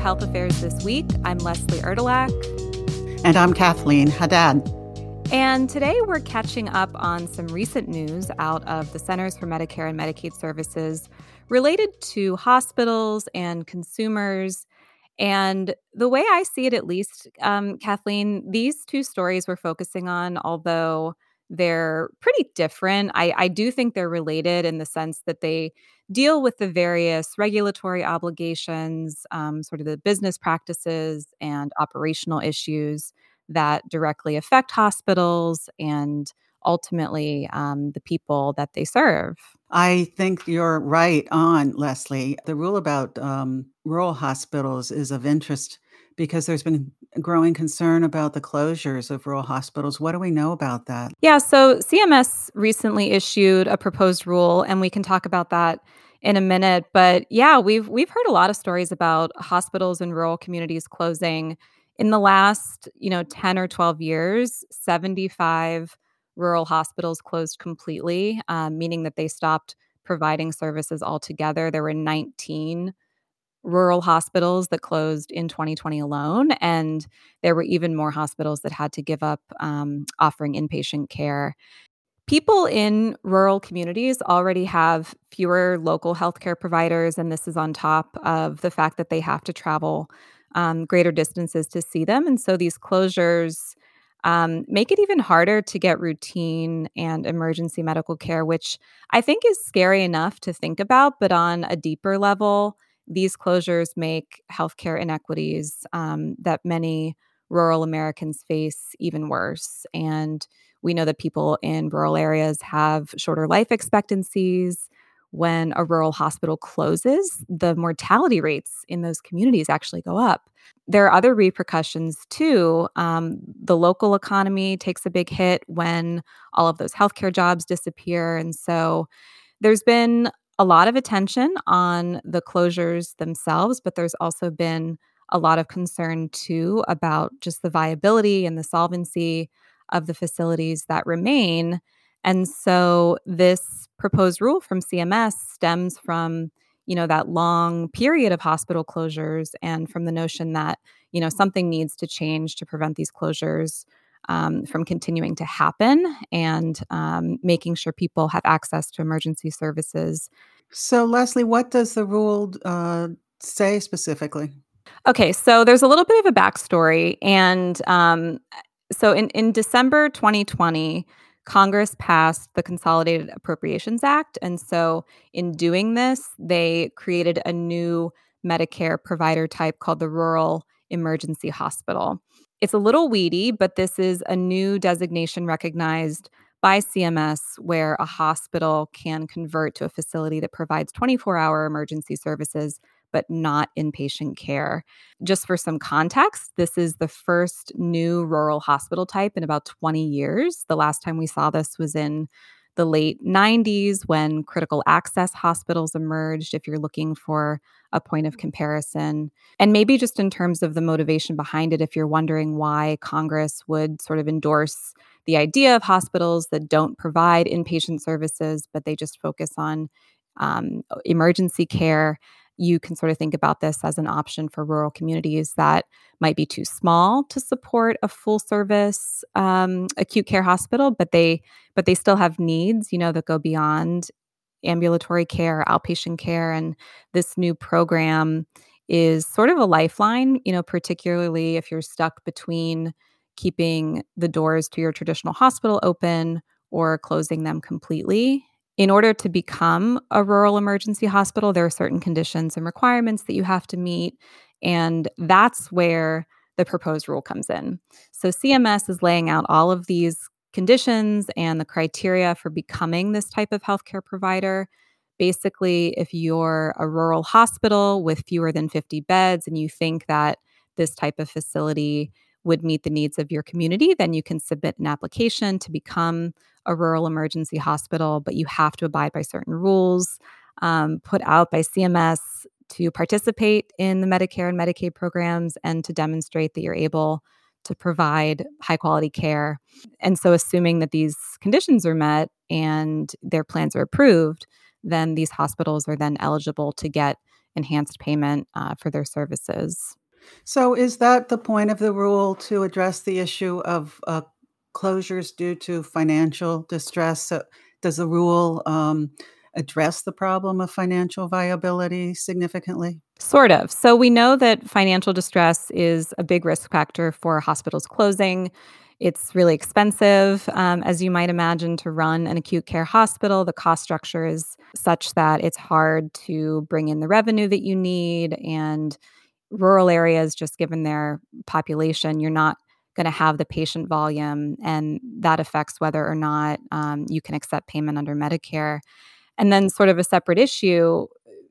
Health Affairs This Week. I'm Leslie Erdelak. And I'm Kathleen Haddad. And today we're catching up on some recent news out of the Centers for Medicare and Medicaid Services related to hospitals and consumers. And the way I see it, at least, um, Kathleen, these two stories we're focusing on, although they're pretty different. I, I do think they're related in the sense that they deal with the various regulatory obligations, um, sort of the business practices and operational issues that directly affect hospitals and ultimately um, the people that they serve. I think you're right on, Leslie. The rule about um, rural hospitals is of interest because there's been growing concern about the closures of rural hospitals. What do we know about that? Yeah, so CMS recently issued a proposed rule, and we can talk about that in a minute. But yeah, we've we've heard a lot of stories about hospitals in rural communities closing. In the last, you know, 10 or 12 years, 75 rural hospitals closed completely, um, meaning that they stopped providing services altogether. There were 19 rural hospitals that closed in 2020 alone. And there were even more hospitals that had to give up um, offering inpatient care. People in rural communities already have fewer local healthcare providers, and this is on top of the fact that they have to travel um, greater distances to see them. And so these closures um, make it even harder to get routine and emergency medical care, which I think is scary enough to think about, but on a deeper level, these closures make healthcare inequities um, that many rural Americans face even worse. And we know that people in rural areas have shorter life expectancies. When a rural hospital closes, the mortality rates in those communities actually go up. There are other repercussions too. Um, the local economy takes a big hit when all of those healthcare jobs disappear. And so there's been a lot of attention on the closures themselves, but there's also been a lot of concern too about just the viability and the solvency of the facilities that remain. And so this proposed rule from CMS stems from, you know, that long period of hospital closures and from the notion that, you know, something needs to change to prevent these closures um, from continuing to happen and um, making sure people have access to emergency services. So, Leslie, what does the rule uh, say specifically? Okay, so there's a little bit of a backstory. And um, so in, in December 2020, Congress passed the Consolidated Appropriations Act. And so in doing this, they created a new Medicare provider type called the Rural Emergency Hospital. It's a little weedy, but this is a new designation recognized by CMS where a hospital can convert to a facility that provides 24 hour emergency services but not inpatient care. Just for some context, this is the first new rural hospital type in about 20 years. The last time we saw this was in the late 90s when critical access hospitals emerged, if you're looking for a point of comparison. And maybe just in terms of the motivation behind it, if you're wondering why Congress would sort of endorse the idea of hospitals that don't provide inpatient services, but they just focus on um, emergency care you can sort of think about this as an option for rural communities that might be too small to support a full service um, acute care hospital but they but they still have needs you know that go beyond ambulatory care outpatient care and this new program is sort of a lifeline you know particularly if you're stuck between keeping the doors to your traditional hospital open or closing them completely in order to become a rural emergency hospital, there are certain conditions and requirements that you have to meet. And that's where the proposed rule comes in. So CMS is laying out all of these conditions and the criteria for becoming this type of healthcare provider. Basically, if you're a rural hospital with fewer than 50 beds and you think that this type of facility would meet the needs of your community, then you can submit an application to become a rural emergency hospital, but you have to abide by certain rules um, put out by CMS to participate in the Medicare and Medicaid programs and to demonstrate that you're able to provide high quality care. And so, assuming that these conditions are met and their plans are approved, then these hospitals are then eligible to get enhanced payment uh, for their services. So, is that the point of the rule to address the issue of uh, closures due to financial distress? So does the rule um, address the problem of financial viability significantly? Sort of. So we know that financial distress is a big risk factor for hospitals closing. It's really expensive, um, as you might imagine, to run an acute care hospital. The cost structure is such that it's hard to bring in the revenue that you need. And rural areas, just given their population, you're not going to have the patient volume, and that affects whether or not um, you can accept payment under Medicare. And then, sort of a separate issue,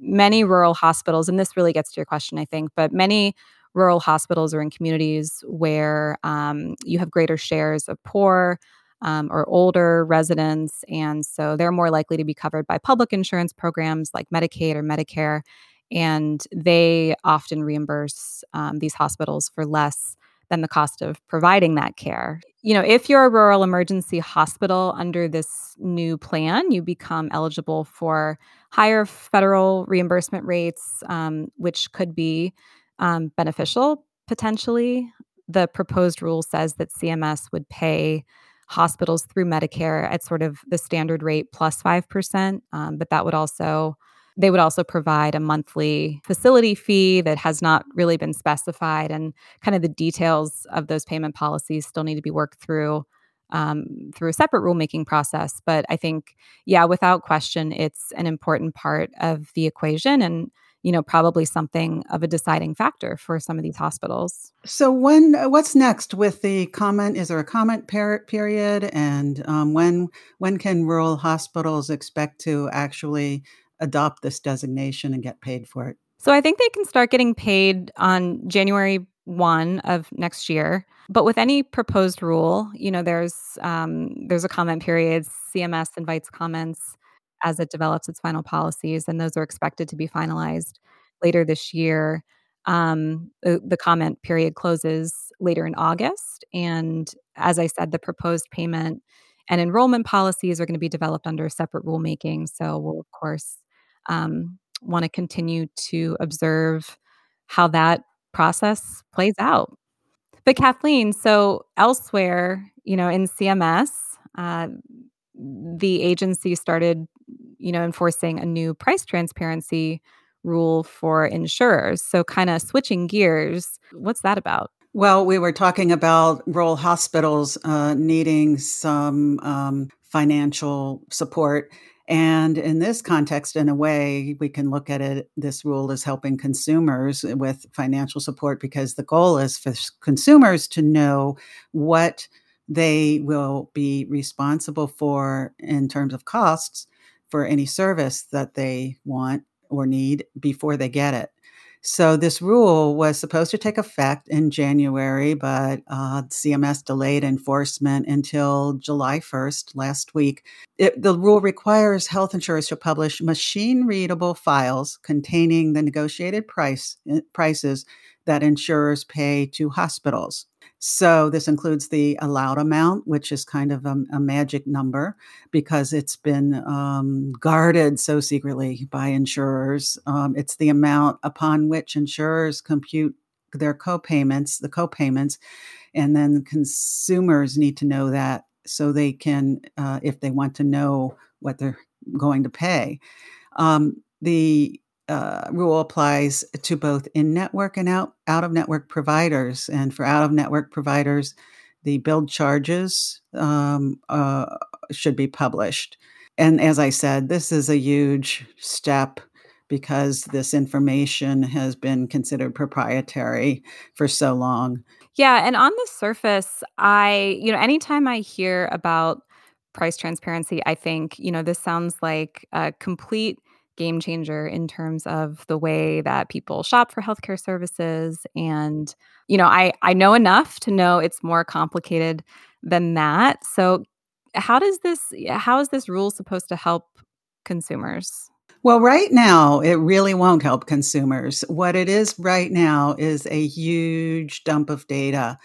many rural hospitals, and this really gets to your question, I think, but many rural hospitals are in communities where um, you have greater shares of poor um, or older residents. And so they're more likely to be covered by public insurance programs like Medicaid or Medicare. And they often reimburse um, these hospitals for less than the cost of providing that care. You know, if you're a rural emergency hospital under this new plan, you become eligible for higher federal reimbursement rates, um, which could be um, beneficial potentially. The proposed rule says that CMS would pay hospitals through Medicare at sort of the standard rate plus 5%, um, but that would also they would also provide a monthly facility fee that has not really been specified, and kind of the details of those payment policies still need to be worked through um, through a separate rulemaking process. But I think, yeah, without question, it's an important part of the equation, and you know, probably something of a deciding factor for some of these hospitals. So, when what's next with the comment? Is there a comment per- period, and um, when when can rural hospitals expect to actually adopt this designation and get paid for it? So I think they can start getting paid on January 1 of next year. But with any proposed rule, you know, there's um, there's a comment period. CMS invites comments as it develops its final policies, and those are expected to be finalized later this year. Um, the, the comment period closes later in August, and as I said, the proposed payment and enrollment policies are going to be developed under separate rulemaking. So we'll of course um, want to continue to observe how that process plays out. But Kathleen, so elsewhere, you know, in CMS, uh, the agency started, you know, enforcing a new price transparency rule for insurers. So, kind of switching gears, what's that about? Well, we were talking about rural hospitals uh, needing some um, financial support. And in this context, in a way, we can look at it this rule as helping consumers uh, with financial support because the goal is for consumers to know what they will be responsible for in terms of costs for any service that they want or need before they get it. So this rule was supposed to take effect in January, but uh, CMS delayed enforcement until July 1st, last week. It, the rule requires health insurers to publish machine readable files containing the negotiated price, eh, prices that insurers pay to hospitals. So this includes the allowed amount, which is kind of a, a magic number because it's been um, guarded so secretly by insurers. Um, it's the amount upon which insurers compute their co-payments, the co-payments, and then consumers need to know that so they can, uh, if they want to know what they're going to pay. Um, the uh, rule applies to both in network and out, out of network providers. And for out of network providers, the billed charges um, uh, should be published. And as I said, this is a huge step because this information has been considered proprietary for so long. Yeah. And on the surface, I, you know, anytime I hear about price transparency, I think, you know, this sounds like a complete game changer in terms of the way that people shop for healthcare services and you know i i know enough to know it's more complicated than that so how does this how is this rule supposed to help consumers well, right now, it really won't help consumers. What it is right now is a huge dump of data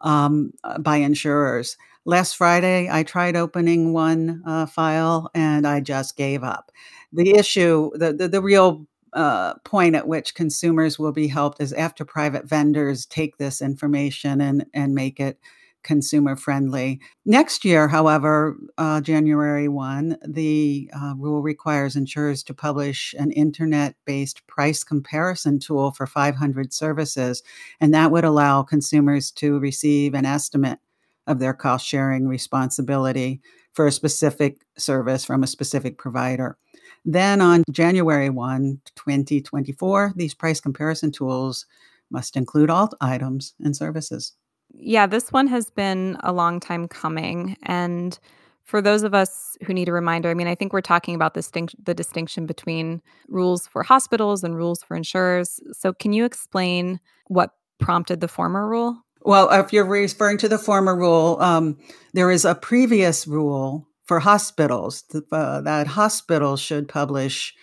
um, by insurers. Last Friday, I tried opening one uh, file and I just gave up the issue, the, the, the real uh, point at which consumers will be helped is after private vendors take this information and, and make it consumer friendly. Next year, however, uh, January 1, the uh, rule requires insurers to publish an internet based price comparison tool for 500 services, and that would allow consumers to receive an estimate of their cost sharing responsibility for a specific service from a specific provider. Then on January 1, 2024, these price comparison tools must include all items and services. Yeah, this one has been a long time coming. And for those of us who need a reminder, I mean, I think we're talking about the, the distinction between rules for hospitals and rules for insurers. So, can you explain what prompted the former rule? Well, if you're referring to the former rule, um, there is a previous rule for hospitals uh, that hospitals should publish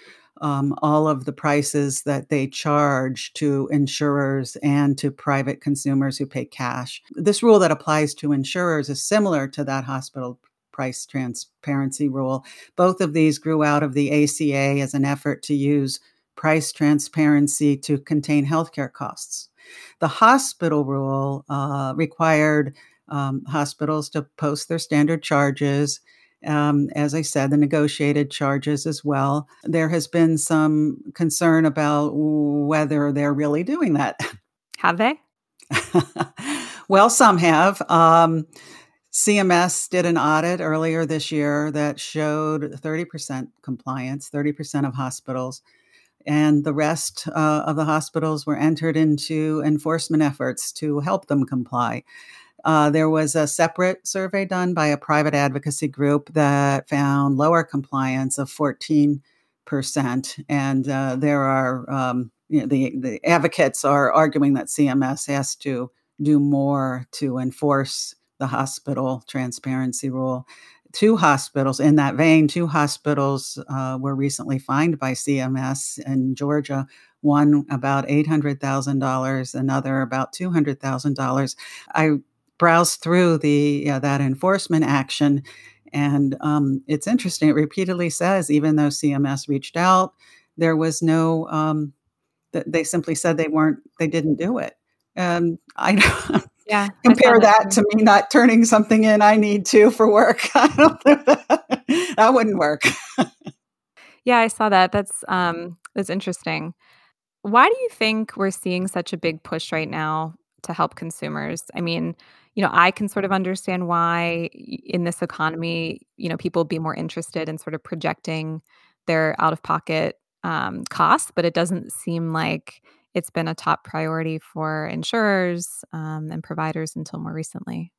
um, all of the prices that they charge to insurers and to private consumers who pay cash. This rule that applies to insurers is similar to that hospital price transparency rule. Both of these grew out of the ACA as an effort to use price transparency to contain healthcare costs. The hospital rule uh, required um, hospitals to post their standard charges um, as I said, the negotiated charges as well. There has been some concern about whether they're really doing that. Have they? well, some have. Um, CMS did an audit earlier this year that showed 30% compliance, 30% of hospitals, and the rest uh, of the hospitals were entered into enforcement efforts to help them comply. Uh, there was a separate survey done by a private advocacy group that found lower compliance of 14%. And uh, there are, um, you know, the, the advocates are arguing that CMS has to do more to enforce the hospital transparency rule. Two hospitals in that vein, two hospitals uh, were recently fined by CMS in Georgia one about $800,000, another about $200,000. I browsed through the uh, that enforcement action, and um, it's interesting. It repeatedly says, even though CMS reached out, there was no. Um, that they simply said they weren't. They didn't do it. And I. Yeah. Compare that, that to me not turning something in I need to for work. I don't that, that wouldn't work. yeah, I saw that. That's um that's interesting. Why do you think we're seeing such a big push right now to help consumers? I mean, you know, I can sort of understand why in this economy, you know, people be more interested in sort of projecting their out of pocket um, costs, but it doesn't seem like it's been a top priority for insurers um, and providers until more recently.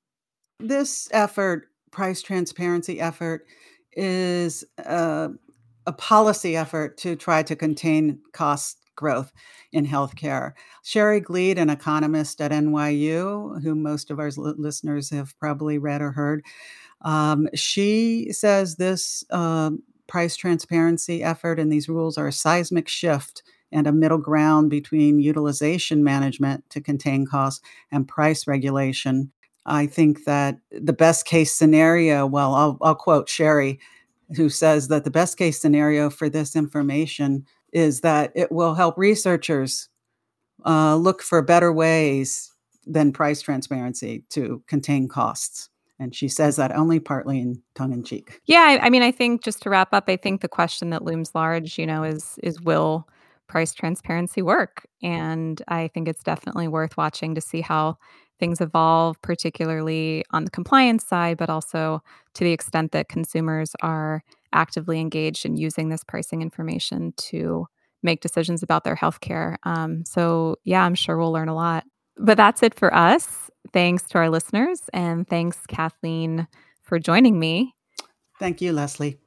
This effort, price transparency effort, is a, a policy effort to try to contain cost growth in healthcare. Sherry Glied, an economist at NYU, who most of our listeners have probably read or heard, um, she says this uh, price transparency effort and these rules are a seismic shift and a middle ground between utilization management to contain costs and price regulation. I think that the best case scenario, well, I'll, I'll quote Sherry, who says that the best case scenario for this information is that it will help researchers uh, look for better ways than price transparency to contain costs. And she says that only partly in tongue in cheek. Yeah, I, I mean, I think just to wrap up, I think the question that looms large, you know, is is will price transparency work? And I think it's definitely worth watching to see how things evolve, particularly on the compliance side, but also to the extent that consumers are actively engaged in using this pricing information to make decisions about their healthcare. Um, so, yeah, I'm sure we'll learn a lot. But that's it for us. Thanks to our listeners, and thanks, Kathleen, for joining me. Thank you, Leslie.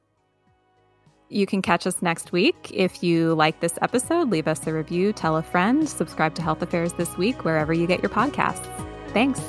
You can catch us next week. If you like this episode, leave us a review, tell a friend, subscribe to Health Affairs This Week wherever you get your podcasts. Thanks.